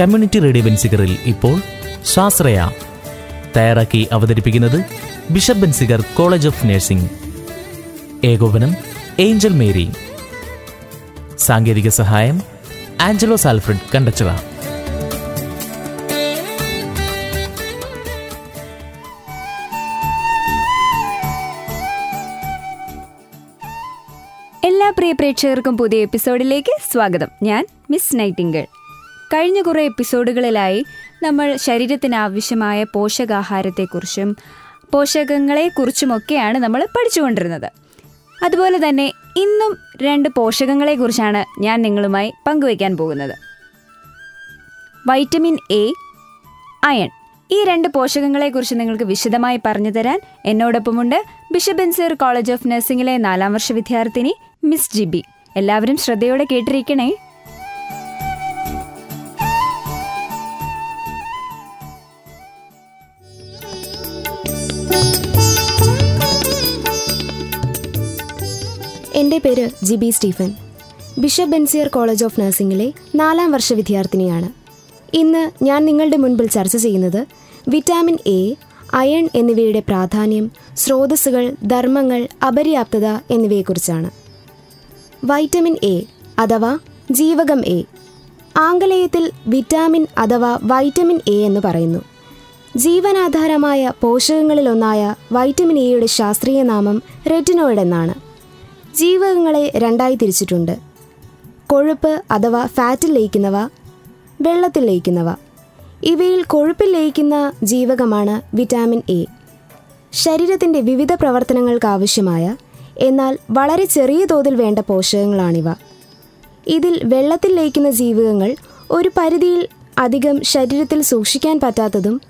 Community radio ബെൻസിഗറിൽ ഇപ്പോൾ ശാസ്ത്രയ തയ്യാറാക്കി അവതരിപ്പിക്കുന്നത് Bishop Benziger College of Nursing. ഏകോപനം ഏഞ്ചൽ മേരി. സാങ്കേതിക സഹായം ആഞ്ചലോ ആൽഫ്രഡ് കണ്ടച്ചറ എല്ലാ പ്രിയ പ്രേക്ഷകർക്കും പുതിയ എപ്പിസോഡിലേക്ക് സ്വാഗതം. ഞാൻ മിസ് നൈറ്റിംഗിൾ. കഴിഞ്ഞ കുറേ എപ്പിസോഡുകളിലായി നമ്മൾ ശരീരത്തിന് ആവശ്യമായ പോഷകാഹാരത്തെക്കുറിച്ചും പോഷകങ്ങളെക്കുറിച്ചുമൊക്കെയാണ് നമ്മൾ പഠിച്ചുകൊണ്ടിരുന്നത്. അതുപോലെ തന്നെ ഇന്നും രണ്ട് പോഷകങ്ങളെക്കുറിച്ചാണ് ഞാൻ നിങ്ങളുമായി പങ്കുവയ്ക്കാൻ പോകുന്നത്. Vitamin A iron. ഈ രണ്ട് പോഷകങ്ങളെക്കുറിച്ച് നിങ്ങൾക്ക് വിശദമായി പറഞ്ഞു തരാൻ എന്നോടൊപ്പമുണ്ട് ബിഷപ്പ് ബിൻസേർ കോളേജ് ഓഫ് നഴ്സിംഗിലെ നാലാം വർഷ വിദ്യാർത്ഥിനി മിസ് ജിബി. എല്ലാവരും ശ്രദ്ധയോടെ കേട്ടിരിക്കണേ. എന്റെ പേര് Jibi Stephen. Bishop Benziger College of നഴ്സിംഗിലെ നാലാം വർഷ വിദ്യാർത്ഥിനിയാണ്. ഇന്ന് ഞാൻ നിങ്ങളുടെ മുൻപിൽ ചർച്ച ചെയ്യുന്നത് വിറ്റാമിൻ എ അയൺ എന്നിവയുടെ പ്രാധാന്യം സ്രോതസ്സുകൾ ധർമ്മങ്ങൾ അപര്യാപ്തത എന്നിവയെക്കുറിച്ചാണ്. വൈറ്റമിൻ എ അഥവാ ജീവകം എ ആംഗലേയത്തിൽ വിറ്റാമിൻ അഥവാ വൈറ്റമിൻ എ എന്ന് പറയുന്നു. ജീവനാധാരമായ പോഷകങ്ങളിലൊന്നായ വൈറ്റമിൻ എയുടെ ശാസ്ത്രീയ നാമം റെറ്റിനോയിഡ് എന്നാണ്. ജീവകങ്ങളെ രണ്ടായി തിരിച്ചിട്ടുണ്ട്. കൊഴുപ്പ് അഥവാ ഫാറ്റിൽ ലയിക്കുന്നവ വെള്ളത്തിൽ ലയിക്കുന്നവ. ഇവയിൽ കൊഴുപ്പിൽ ലയിക്കുന്ന ജീവകമാണ് വിറ്റാമിൻ എ ശരീരത്തിന്റെ വിവിധ പ്രവർത്തനങ്ങൾക്ക് ആവശ്യമായ എന്നാൽ വളരെ ചെറിയ തോതിൽ വേണ്ട പോഷകങ്ങളാണിവ. ഇതിൽ വെള്ളത്തിൽ ലയിക്കുന്ന ജീവകങ്ങൾ ഒരു പരിധിയിൽ അധികം ശരീരത്തിൽ സൂക്ഷിക്കാൻ പറ്റാത്തതും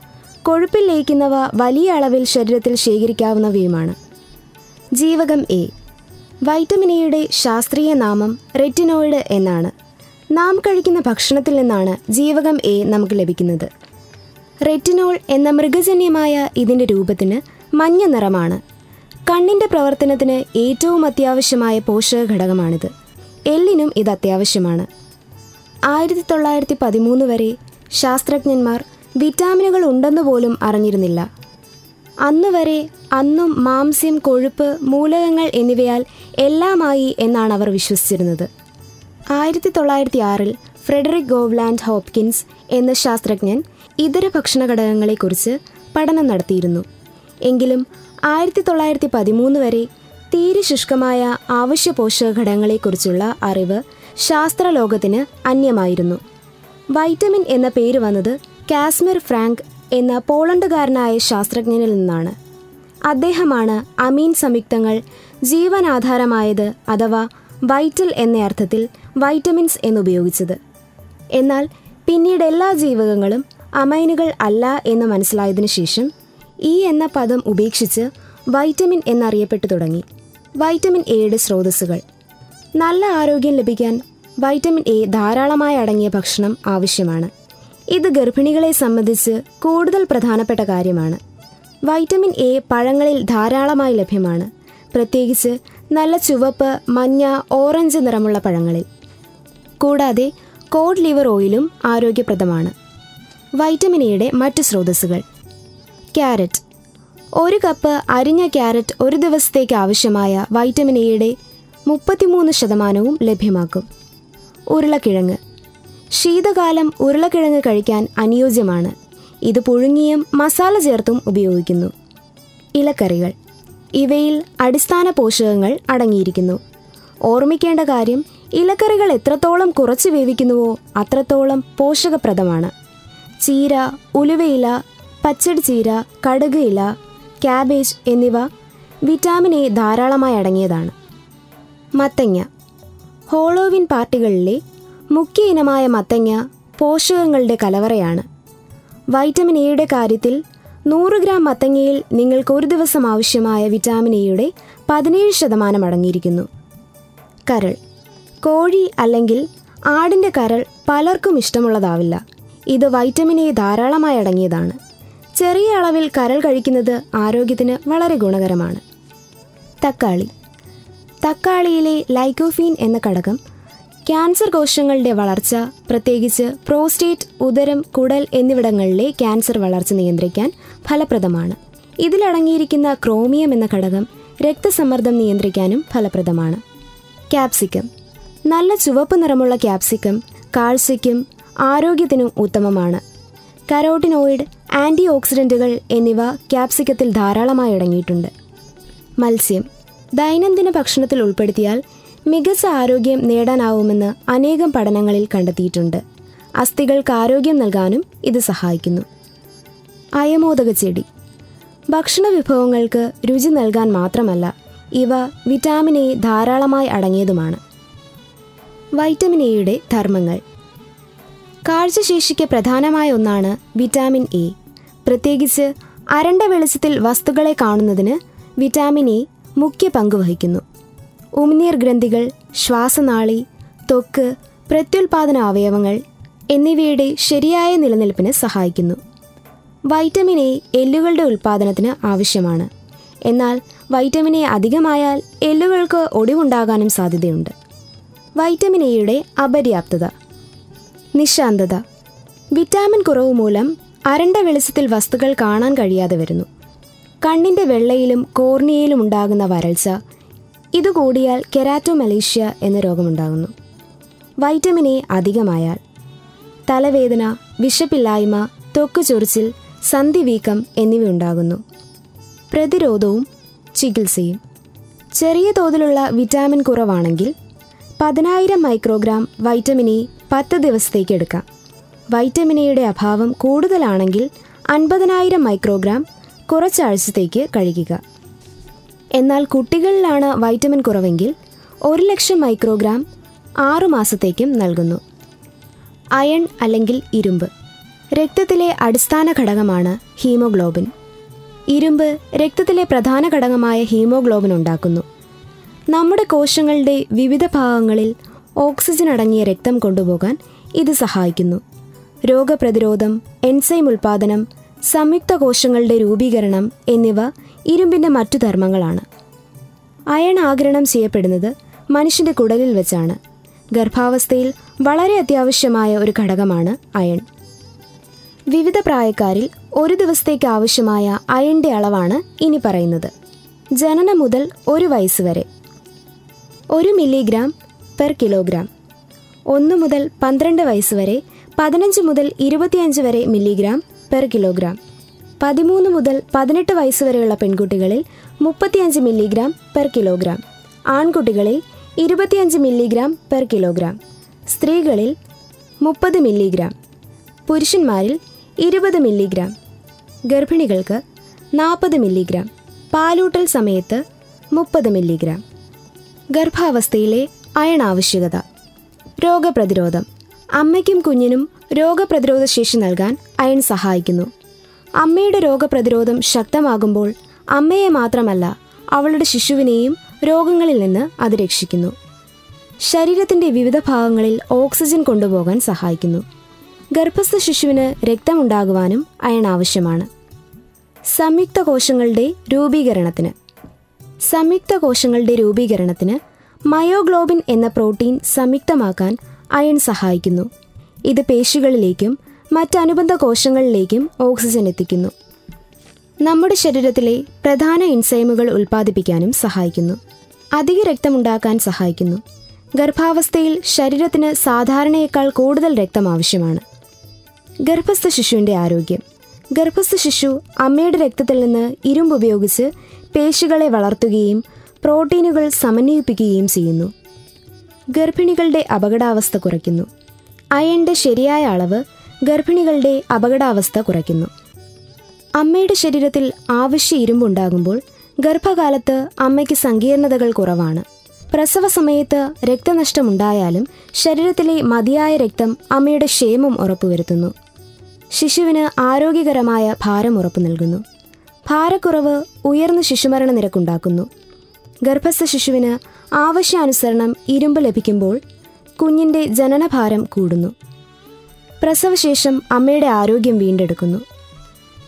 കൊഴുപ്പിൽ ലയിക്കുന്നവ വലിയ അളവിൽ ശരീരത്തിൽ ശേഖരിക്കാവുന്നവയുമാണ്. ജീവകം എ വൈറ്റമിൻ എയുടെ ശാസ്ത്രീയ നാമം റെറ്റിനോയിഡ് എന്നാണ്. നാം കഴിക്കുന്ന ഭക്ഷണത്തിൽ നിന്നാണ് ജീവകം എ നമുക്ക് ലഭിക്കുന്നത്. റെറ്റിനോൾ എന്ന മൃഗജന്യമായ ഇതിന്റെ രൂപത്തിന് മഞ്ഞ നിറമാണ്. കണ്ണിന്റെ പ്രവർത്തനത്തിന് ഏറ്റവും അത്യാവശ്യമായ പോഷക ഘടകമാണിത്. എല്ലിനും ഇത് അത്യാവശ്യമാണ്. ആയിരത്തി തൊള്ളായിരത്തി പതിമൂന്ന് വരെ ശാസ്ത്രജ്ഞന്മാർ വിറ്റാമിനുകൾ ഉണ്ടെന്ന് പോലും അറിഞ്ഞിരുന്നില്ല. അന്നുവരെ അന്നും മാംസ്യം കൊഴുപ്പ് മൂലകങ്ങൾ എന്നിവയാൽ എല്ലാമായി എന്നാണ് അവർ വിശ്വസിച്ചിരുന്നത്. ആയിരത്തി തൊള്ളായിരത്തി ആറിൽ ഫ്രെഡറിക് ഗോവ്ലാൻഡ് ഹോപ്കിൻസ് എന്ന ശാസ്ത്രജ്ഞൻ ഇതര ഭക്ഷണ ഘടകങ്ങളെക്കുറിച്ച് പഠനം നടത്തിയിരുന്നു. എങ്കിലും ആയിരത്തി തൊള്ളായിരത്തി പതിമൂന്ന് വരെ തീരെ ശുഷ്കമായ ആവശ്യ പോഷക ഘടകങ്ങളെക്കുറിച്ചുള്ള അറിവ് ശാസ്ത്രലോകത്തിന് അന്യമായിരുന്നു. വൈറ്റമിൻ എന്ന പേര് വന്നത് കാസ്മിർ ഫ്രാങ്ക് എന്ന പോളണ്ടുകാരനായ ശാസ്ത്രജ്ഞനിൽ നിന്നാണ്. അദ്ദേഹമാണ് അമീൻ സംയുക്തങ്ങൾ ജീവനാധാരമായത് അഥവാ വൈറ്റൽ എന്ന അർത്ഥത്തിൽ വൈറ്റമിൻസ് എന്നുപയോഗിച്ചത്. എന്നാൽ പിന്നീട് എല്ലാ ജീവകങ്ങളും അമൈനുകൾ അല്ല എന്ന് മനസ്സിലായതിനു ശേഷം ഈ എന്ന പദം ഉപേക്ഷിച്ച് വൈറ്റമിൻ എന്നറിയപ്പെട്ടു തുടങ്ങി. വൈറ്റമിൻ എയുടെ സ്രോതസ്സുകൾ. നല്ല ആരോഗ്യം ലഭിക്കാൻ വൈറ്റമിൻ എ ധാരാളമായി അടങ്ങിയ ഭക്ഷണം ആവശ്യമാണ്. ഇത് ഗർഭിണികളെ സംബന്ധിച്ച് കൂടുതൽ പ്രധാനപ്പെട്ട കാര്യമാണ്. വൈറ്റമിൻ എ പഴങ്ങളിൽ ധാരാളമായി ലഭ്യമാണ്. പ്രത്യേകിച്ച് നല്ല ചുവപ്പ് മഞ്ഞ ഓറഞ്ച് നിറമുള്ള പഴങ്ങളിൽ. കൂടാതെ കോഡ് ലിവർ ഓയിലും ആരോഗ്യപ്രദമാണ്. വൈറ്റമിൻ എയുടെ മറ്റ് സ്രോതസ്സുകൾ. ക്യാരറ്റ്. ഒരു കപ്പ് അരിഞ്ഞ ക്യാരറ്റ് ഒരു ദിവസത്തേക്ക് ആവശ്യമായ വൈറ്റമിൻ എയുടെ മുപ്പത്തിമൂന്ന് ശതമാനവും ലഭ്യമാക്കും. ഉരുളക്കിഴങ്ങ്. ശീതകാലം ഉരുളക്കിഴങ്ങ് കഴിക്കാൻ അനുയോജ്യമാണ്. ഇത് പുഴുങ്ങിയും മസാല ചേർത്തും ഉപയോഗിക്കുന്നു. ഇലക്കറികൾ. ഇവയിൽ അടിസ്ഥാന പോഷകങ്ങൾ അടങ്ങിയിരിക്കുന്നു. ഓർമ്മിക്കേണ്ട കാര്യം ഇലക്കറികൾ എത്രത്തോളം കുറച്ച് വേവിക്കുന്നുവോ അത്രത്തോളം പോഷകപ്രദമാണ്. ചീര ഉലുവയില പച്ചടി ചീര കടുക് ഇല ക്യാബേജ് എന്നിവ വിറ്റാമിൻ എ ധാരാളമായി അടങ്ങിയതാണ്. മത്തങ്ങ. ഹോളോവിൻ പാർട്ടികളിലെ മുഖ്യ ഇനമായ മത്തങ്ങ പോഷകങ്ങളുടെ കലവറയാണ്. വൈറ്റമിൻ എയുടെ കാര്യത്തിൽ നൂറ് ഗ്രാം മത്തങ്ങയിൽ നിങ്ങൾക്ക് ഒരു ദിവസം ആവശ്യമായ വിറ്റാമിൻ എയുടെ പതിനേഴ് ശതമാനം അടങ്ങിയിരിക്കുന്നു. കരൾ. കോഴി അല്ലെങ്കിൽ ആടിന്റെ കരൾ പലർക്കും ഇഷ്ടമുള്ളതാവില്ല. ഇത് വൈറ്റമിൻ എ ധാരാളമായി അടങ്ങിയതാണ്. ചെറിയ അളവിൽ കരൾ കഴിക്കുന്നത് ആരോഗ്യത്തിന് വളരെ ഗുണകരമാണ്. തക്കാളി. തക്കാളിയിലെ ലൈക്കോഫീൻ എന്ന ഘടകം ക്യാൻസർ കോശങ്ങളുടെ വളർച്ച പ്രത്യേകിച്ച് പ്രോസ്റ്റേറ്റ് ഉദരം കുടൽ എന്നിവിടങ്ങളിലെ ക്യാൻസർ വളർച്ച നിയന്ത്രിക്കാൻ ഫലപ്രദമാണ്. ഇതിലടങ്ങിയിരിക്കുന്ന ക്രോമിയം എന്ന ഘടകം രക്തസമ്മർദ്ദം നിയന്ത്രിക്കാനും ഫലപ്രദമാണ്. ക്യാപ്സിക്കം. നല്ല ചുവപ്പ് നിറമുള്ള ക്യാപ്സിക്കം കാഴ്ചയ്ക്കും ആരോഗ്യത്തിനും ഉത്തമമാണ്. കരോട്ടിനോയിഡ് ആന്റി ഓക്സിഡന്റുകൾ എന്നിവ ക്യാപ്സിക്കത്തിൽ ധാരാളമായി അടങ്ങിയിട്ടുണ്ട്. മത്സ്യം. ദൈനംദിന ഭക്ഷണത്തിൽ ഉൾപ്പെടുത്തിയാൽ മികച്ച ആരോഗ്യം നേടാനാവുമെന്ന് അനേകം പഠനങ്ങളിൽ കണ്ടെത്തിയിട്ടുണ്ട്. അസ്ഥികൾക്ക് ആരോഗ്യം നൽകാനും ഇത് സഹായിക്കുന്നു. അയമോദക ചെടി. ഭക്ഷണ വിഭവങ്ങൾക്ക് രുചി നൽകാൻ മാത്രമല്ല ഇവ വിറ്റാമിൻ എ ധാരാളമായി അടങ്ങിയതുമാണ്. വൈറ്റമിൻ എയുടെ ധർമ്മങ്ങൾ. കാഴ്ചശേഷിക്ക് പ്രധാനമായ ഒന്നാണ് വിറ്റാമിൻ എ. പ്രത്യേകിച്ച് അരണ്ട വെളിച്ചത്തിൽ വസ്തുക്കളെ കാണുന്നതിന് വിറ്റാമിൻ എ മുഖ്യ പങ്ക് വഹിക്കുന്നു. ഉമിനീർ ഗ്രന്ഥികൾ ശ്വാസനാളി ത്വക്ക് പ്രത്യുൽപാദന അവയവങ്ങൾ എന്നിവയുടെ ശരിയായ നിലനിൽപ്പിന് സഹായിക്കുന്നു. വൈറ്റമിൻ എ എല്ലുകളുടെ ഉൽപ്പാദനത്തിന് ആവശ്യമാണ്. എന്നാൽ വൈറ്റമിൻ എ അധികമായാൽ എല്ലുകൾക്ക് ഒടിവുണ്ടാകാനും സാധ്യതയുണ്ട്. വൈറ്റമിൻ എയുടെ അപര്യാപ്തത നിശാന്തത വിറ്റാമിൻ കുറവ് മൂലം അരണ്ട വെളിച്ചത്തിൽ വസ്തുക്കൾ കാണാൻ കഴിയാതെ വരുന്നു. കണ്ണിന്റെ വെള്ളയിലും കോർണിയയിലും ഉണ്ടാകുന്ന വരൾച്ച ഇത് കൂടിയാൽ കെരാറ്റോമലേഷ്യ എന്ന രോഗമുണ്ടാകുന്നു. വൈറ്റമിൻ എ അധികമായാൽ തലവേദന വിശപ്പില്ലായ്മ തൊക്ക് ചൊറിച്ചിൽ സന്ധിവീക്കം എന്നിവയുണ്ടാകുന്നു. പ്രതിരോധവും ചികിത്സയും. ചെറിയ തോതിലുള്ള വിറ്റാമിൻ കുറവാണെങ്കിൽ പതിനായിരം മൈക്രോഗ്രാം വൈറ്റമിൻ എ പത്ത് ദിവസത്തേക്ക് എടുക്കാം. വൈറ്റമിൻ എയുടെ അഭാവം കൂടുതലാണെങ്കിൽ അൻപതിനായിരം മൈക്രോഗ്രാം കുറച്ചാഴ്ചത്തേക്ക് കഴിക്കുക. എന്നാൽ കുട്ടികളിലാണ് വൈറ്റമിൻ കുറവെങ്കിൽ ഒരു ലക്ഷം മൈക്രോഗ്രാം ആറു മാസത്തേക്കും നൽകുന്നു. അയൺ അല്ലെങ്കിൽ ഇരുമ്പ് രക്തത്തിലെ അടിസ്ഥാന ഘടകമാണ് ഹീമോഗ്ലോബിൻ. ഇരുമ്പ് രക്തത്തിലെ പ്രധാന ഘടകമായ ഹീമോഗ്ലോബിൻ ഉണ്ടാക്കുന്നു. നമ്മുടെ കോശങ്ങളുടെ വിവിധ ഭാഗങ്ങളിൽ ഓക്സിജൻ അടങ്ങിയ രക്തം കൊണ്ടുപോകാൻ ഇത് സഹായിക്കുന്നു. രോഗപ്രതിരോധം എൻസൈം ഉൽപാദനം സംയുക്ത കോശങ്ങളുടെ രൂപീകരണം എന്നിവ ഇരുമ്പിന്റെ മറ്റു ധർമ്മങ്ങളാണ്. അയൺ ആഗിരണം ചെയ്യപ്പെടുന്നത് മനുഷ്യന്റെ കുടലിൽ വെച്ചാണ്. ഗർഭാവസ്ഥയിൽ വളരെ അത്യാവശ്യമായ ഒരു ഘടകമാണ് അയൺ. വിവിധ പ്രായക്കാരിൽ ഒരു ദിവസത്തേക്ക് ആവശ്യമായ അയണിന്റെ അളവാണ് ഇനി പറയുന്നത്. ജനനം മുതൽ ഒരു വയസ്സ് വരെ. ഒരു മില്ലിഗ്രാം പെർ കിലോഗ്രാം. ഒന്ന് മുതൽ പന്ത്രണ്ട് വയസ്സ് വരെ പതിനഞ്ച് മുതൽ ഇരുപത്തിയഞ്ച് വരെ മില്ലിഗ്രാം പെർ കിലോഗ്രാം പതിമൂന്ന് മുതൽ പതിനെട്ട് വയസ്സ് വരെയുള്ള പെൺകുട്ടികളിൽ മുപ്പത്തിയഞ്ച് മില്ലിഗ്രാം പെർ കിലോഗ്രാം ആൺകുട്ടികളിൽ ഇരുപത്തിയഞ്ച് മില്ലിഗ്രാം പെർ കിലോഗ്രാം സ്ത്രീകളിൽ മുപ്പത് മില്ലിഗ്രാം പുരുഷന്മാരിൽ ഇരുപത് മില്ലിഗ്രാം ഗർഭിണികൾക്ക് നാൽപ്പത് മില്ലിഗ്രാം പാലൂട്ടൽ സമയത്ത് മുപ്പത് മില്ലിഗ്രാം ഗർഭാവസ്ഥയിലെ അയൺ ആവശ്യകത രോഗപ്രതിരോധം. അമ്മയ്ക്കും കുഞ്ഞിനും രോഗപ്രതിരോധ ശേഷി നൽകാൻ അയൺ സഹായിക്കുന്നു. അമ്മയുടെ രോഗപ്രതിരോധം ശക്തമാകുമ്പോൾ അമ്മയെ മാത്രമല്ല അവളുടെ ശിശുവിനെയും രോഗങ്ങളിൽ നിന്ന് അത് രക്ഷിക്കുന്നു. ശരീരത്തിന്റെ വിവിധ ഭാഗങ്ങളിൽ ഓക്സിജൻ കൊണ്ടുപോകാൻ സഹായിക്കുന്നു. ഗർഭസ്ഥ ശിശുവിന് രക്തമുണ്ടാകുവാനും അയൺ ആവശ്യമാണ്. സംയുക്ത കോശങ്ങളുടെ രൂപീകരണത്തിന്. സംയുക്ത കോശങ്ങളുടെ രൂപീകരണത്തിന് മയോഗ്ലോബിൻ എന്ന പ്രോട്ടീൻ സംയുക്തമാക്കാൻ അയൺ സഹായിക്കുന്നു. ഇത് പേശികളിലേക്കും മറ്റനുബന്ധ കോശങ്ങളിലേക്കും ഓക്സിജൻ എത്തിക്കുന്നു. നമ്മുടെ ശരീരത്തിലെ പ്രധാന എൻസൈമുകൾ ഉൽപ്പാദിപ്പിക്കാനും സഹായിക്കുന്നു. അധിക രക്തമുണ്ടാക്കാൻ സഹായിക്കുന്നു. ഗർഭാവസ്ഥയിൽ ശരീരത്തിന് സാധാരണയേക്കാൾ കൂടുതൽ രക്തം ആവശ്യമാണ്. ഗർഭസ്ഥ ശിശുവിന്റെ ആരോഗ്യം. ഗർഭസ്ഥ ശിശു അമ്മയുടെ രക്തത്തിൽ നിന്ന് ഇരുമ്പ് ഉപയോഗിച്ച് പേശികളെ വളർത്തുകയും പ്രോട്ടീനുകൾ സമന്വയിപ്പിക്കുകയും ചെയ്യുന്നു. ഗർഭിണികളുടെ അപകടാവസ്ഥ കുറയ്ക്കുന്നു. അയണിന്റെ ശരിയായ അളവ് ഗർഭിണികളുടെ അപകടാവസ്ഥ കുറയ്ക്കുന്നു. അമ്മയുടെ ശരീരത്തിൽ ആവശ്യ ഇരുമ്പുണ്ടാകുമ്പോൾ ഗർഭകാലത്ത് അമ്മയ്ക്ക് സങ്കീർണതകൾ കുറവാണ്. പ്രസവ സമയത്ത് രക്തനഷ്ടമുണ്ടായാലും ശരീരത്തിലെ മതിയായ രക്തം അമ്മയുടെ ക്ഷേമം ഉറപ്പുവരുത്തുന്നു. ശിശുവിന് ആരോഗ്യകരമായ ഭാരം ഉറപ്പു നൽകുന്നു. ഭാരക്കുറവ് ഉയർന്ന ശിശുമരണ നിരക്കുണ്ടാക്കുന്നു. ഗർഭസ്ഥ ശിശുവിന് ആവശ്യാനുസരണം ഇരുമ്പ് ലഭിക്കുമ്പോൾ കുഞ്ഞിന്റെ ജനനഭാരം കൂടുന്നു. പ്രസവശേഷം അമ്മയുടെ ആരോഗ്യം വീണ്ടെടുക്കുന്നു.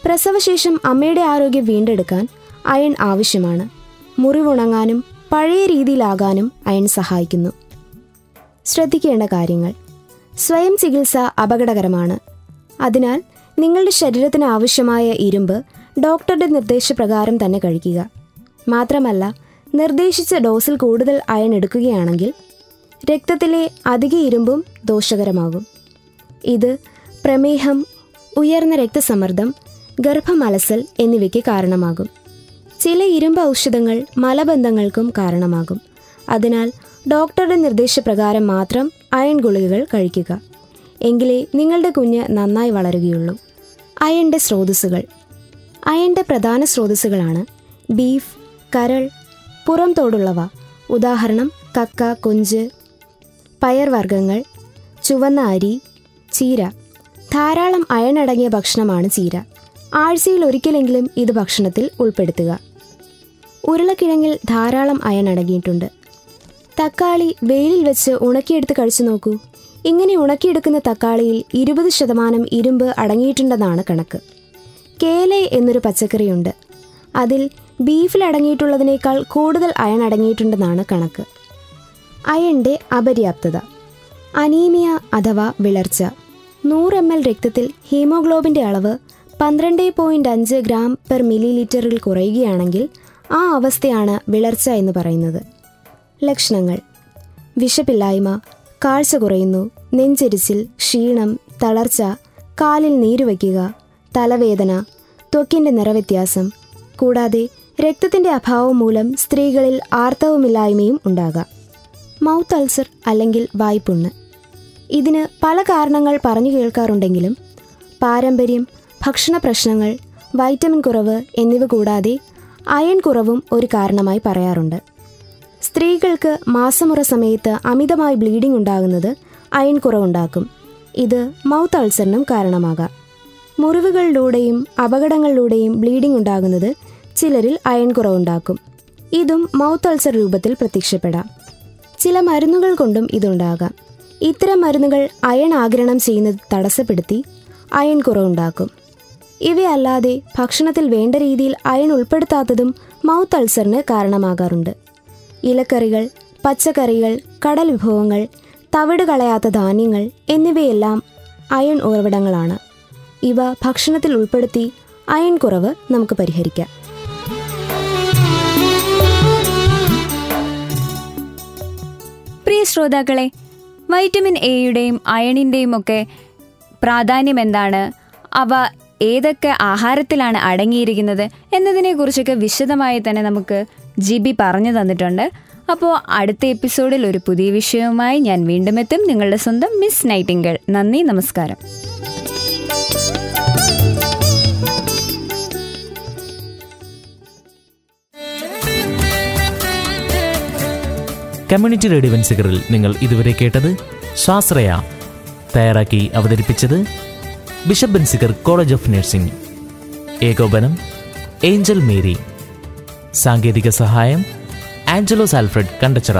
പ്രസവശേഷം അമ്മയുടെ ആരോഗ്യം വീണ്ടെടുക്കാൻ അയൺ ആവശ്യമാണ്. മുറിവുണങ്ങാനും പഴയ രീതിയിലാകാനും അയൺ സഹായിക്കുന്നു. ശ്രദ്ധിക്കേണ്ട കാര്യങ്ങൾ. സ്വയം ചികിത്സ അപകടകരമാണ്. അതിനാൽ നിങ്ങളുടെ ശരീരത്തിന് ആവശ്യമായ ഇരുമ്പ് ഡോക്ടറുടെ നിർദ്ദേശപ്രകാരം തന്നെ കഴിക്കുക. മാത്രമല്ല നിർദ്ദേശിച്ച ഡോസിൽ കൂടുതൽ അയൺ എടുക്കുകയാണെങ്കിൽ രക്തത്തിലെ അധിക ഇരുമ്പും ദോഷകരമാകും. ഇത് പ്രമേഹം ഉയർന്ന രക്തസമ്മർദ്ദം ഗർഭമലസൽ എന്നിവയ്ക്ക് കാരണമാകും. ചില ഇരുമ്പ് ഔഷധങ്ങൾ മലബന്ധങ്ങൾക്കും കാരണമാകും. അതിനാൽ ഡോക്ടറുടെ നിർദ്ദേശപ്രകാരം മാത്രം അയൺ ഗുളികകൾ കഴിക്കുക. എങ്കിലേ നിങ്ങളുടെ കുഞ്ഞ് നന്നായി വളരുകയുള്ളൂ. അയണിന്റെ സ്രോതസ്സുകൾ. അയണിന്റെ പ്രധാന സ്രോതസ്സുകളാണ് ബീഫ് കരൾ പുറം തോടുള്ളവ ഉദാഹരണം കക്ക കൊഞ്ച്. പയർവർഗങ്ങൾ ചുവന്ന അരി. ചീര. ധാരാളം അയണടങ്ങിയ ഭക്ഷണമാണ് ചീര. ആഴ്ചയിൽ ഒരിക്കലെങ്കിലും ഇത് ഭക്ഷണത്തിൽ ഉൾപ്പെടുത്തുക. ഉരുളക്കിഴങ്ങിൽ ധാരാളം അയണടങ്ങിയിട്ടുണ്ട് തക്കാളി വെയിലിൽ വെച്ച് ഉണക്കിയെടുത്ത് കഴിച്ചു നോക്കൂ. ഇങ്ങനെ ഉണക്കിയെടുക്കുന്ന തക്കാളിയിൽ ഇരുപത് ശതമാനം ഇരുമ്പ് അടങ്ങിയിട്ടുണ്ടെന്നാണ് കണക്ക്. കേലെ എന്നൊരു പച്ചക്കറിയുണ്ട്. അതിൽ ബീഫിൽ അടങ്ങിയിട്ടുള്ളതിനേക്കാൾ കൂടുതൽ അയൺ അടങ്ങിയിട്ടുണ്ടെന്നാണ് കണക്ക്. അയണിന്റെ അപര്യാപ്തത. അനീമിയ അഥവാ വിളർച്ച. നൂറ് എം എൽ രക്തത്തിൽ ഹീമോഗ്ലോബിന്റെ അളവ് പന്ത്രണ്ട് പോയിന്റ് അഞ്ച് ഗ്രാം പെർ മില്ലി ലിറ്ററിൽ കുറയുകയാണെങ്കിൽ ആ അവസ്ഥയാണ് വിളർച്ച എന്ന് പറയുന്നത്. ലക്ഷണങ്ങൾ. വിശപ്പില്ലായ്മ കാഴ്ച കുറയുന്നു നെഞ്ചെരിച്ചിൽ ക്ഷീണം തളർച്ച കാലിൽ നീരുവയ്ക്കുക തലവേദന ത്വക്കിന്റെ നിറവ്യത്യാസം കൂടാതെ രക്തത്തിന്റെ അഭാവം മൂലം സ്ത്രീകളിൽ ആർത്തവമില്ലായ്മയും ഉണ്ടാകാം. മൗത്ത് അൾസർ അല്ലെങ്കിൽ വായ്പുണ്ണ്. ഇതിന് പല കാരണങ്ങൾ പറഞ്ഞു കേൾക്കാറുണ്ടെങ്കിലും പാരമ്പര്യം ഭക്ഷണ പ്രശ്നങ്ങൾ വൈറ്റമിൻ കുറവ് എന്നിവ കൂടാതെ അയൺ കുറവും ഒരു കാരണമായി പറയാറുണ്ട്. സ്ത്രീകൾക്ക് മാസമുറ സമയത്ത് അമിതമായി ബ്ലീഡിംഗ് ഉണ്ടാകുന്നത് അയൺ കുറവുണ്ടാക്കും. ഇത് മൗത്ത് അൾസറിനും കാരണമാകാം. മുറിവുകളിലൂടെയും അപകടങ്ങളിലൂടെയും ബ്ലീഡിംഗ് ഉണ്ടാകുന്നത് ചിലരിൽ അയൺ കുറവുണ്ടാക്കും. ഇതും മൗത്ത് അൾസർ രൂപത്തിൽ പ്രത്യക്ഷപ്പെടാം. ചില മരുന്നുകൾ കൊണ്ടും ഇതുണ്ടാകാം. ഇത്തരം മരുന്നുകൾ അയൺ ആഗിരണം ചെയ്യുന്നത് തടസ്സപ്പെടുത്തി അയൺ കുറവുണ്ടാക്കും. ഇവയല്ലാതെ ഭക്ഷണത്തിൽ വേണ്ട രീതിയിൽ അയൺ ഉൾപ്പെടുത്താത്തതും മൗത്ത് അൾസറിന് കാരണമാകാറുണ്ട്. ഇലക്കറികൾ പച്ചക്കറികൾ കടൽ വിഭവങ്ങൾ തവിട് കളയാത്ത ധാന്യങ്ങൾ എന്നിവയെല്ലാം അയൺ ഉറവിടങ്ങളാണ്. ഇവ ഭക്ഷണത്തിൽ ഉൾപ്പെടുത്തി അയൺ കുറവ് നമുക്ക് പരിഹരിക്കാം. പ്രിയ ശ്രോതാക്കളെ വൈറ്റമിൻ എയുടെയും അയണിന്റെയും ഒക്കെ പ്രാധാന്യം എന്താണ്? അവ ഏതൊക്കെ ആഹാരത്തിലാണ് അടങ്ങിയിരിക്കുന്നത് എന്നതിനെക്കുറിച്ചൊക്കെ വിശദമായി തന്നെ നമുക്ക് ജി ബി പറഞ്ഞു തന്നിട്ടുണ്ട്. അപ്പോൾ അടുത്ത എപ്പിസോഡിൽ ഒരു പുതിയ വിഷയവുമായി ഞാൻ വീണ്ടും എത്തും. നിങ്ങളുടെ സ്വന്തം മിസ് നൈറ്റിംഗൾ. നന്ദി നമസ്കാരം. കമ്മ്യൂണിറ്റി റേഡിയോ വെൻസിഗറിൽ നിങ്ങൾ ഇതുവരെ കേട്ടത് സ്വാശ്രയ തയ്യാറാക്കി അവതരിപ്പിച്ചത് Bishop Benziger College of Nursing. ഏകോപനം ഏഞ്ചൽ മേരി. സാങ്കേതിക സഹായം ആഞ്ചലോസ് ആൽഫ്രഡ് കണ്ടച്ചിറ.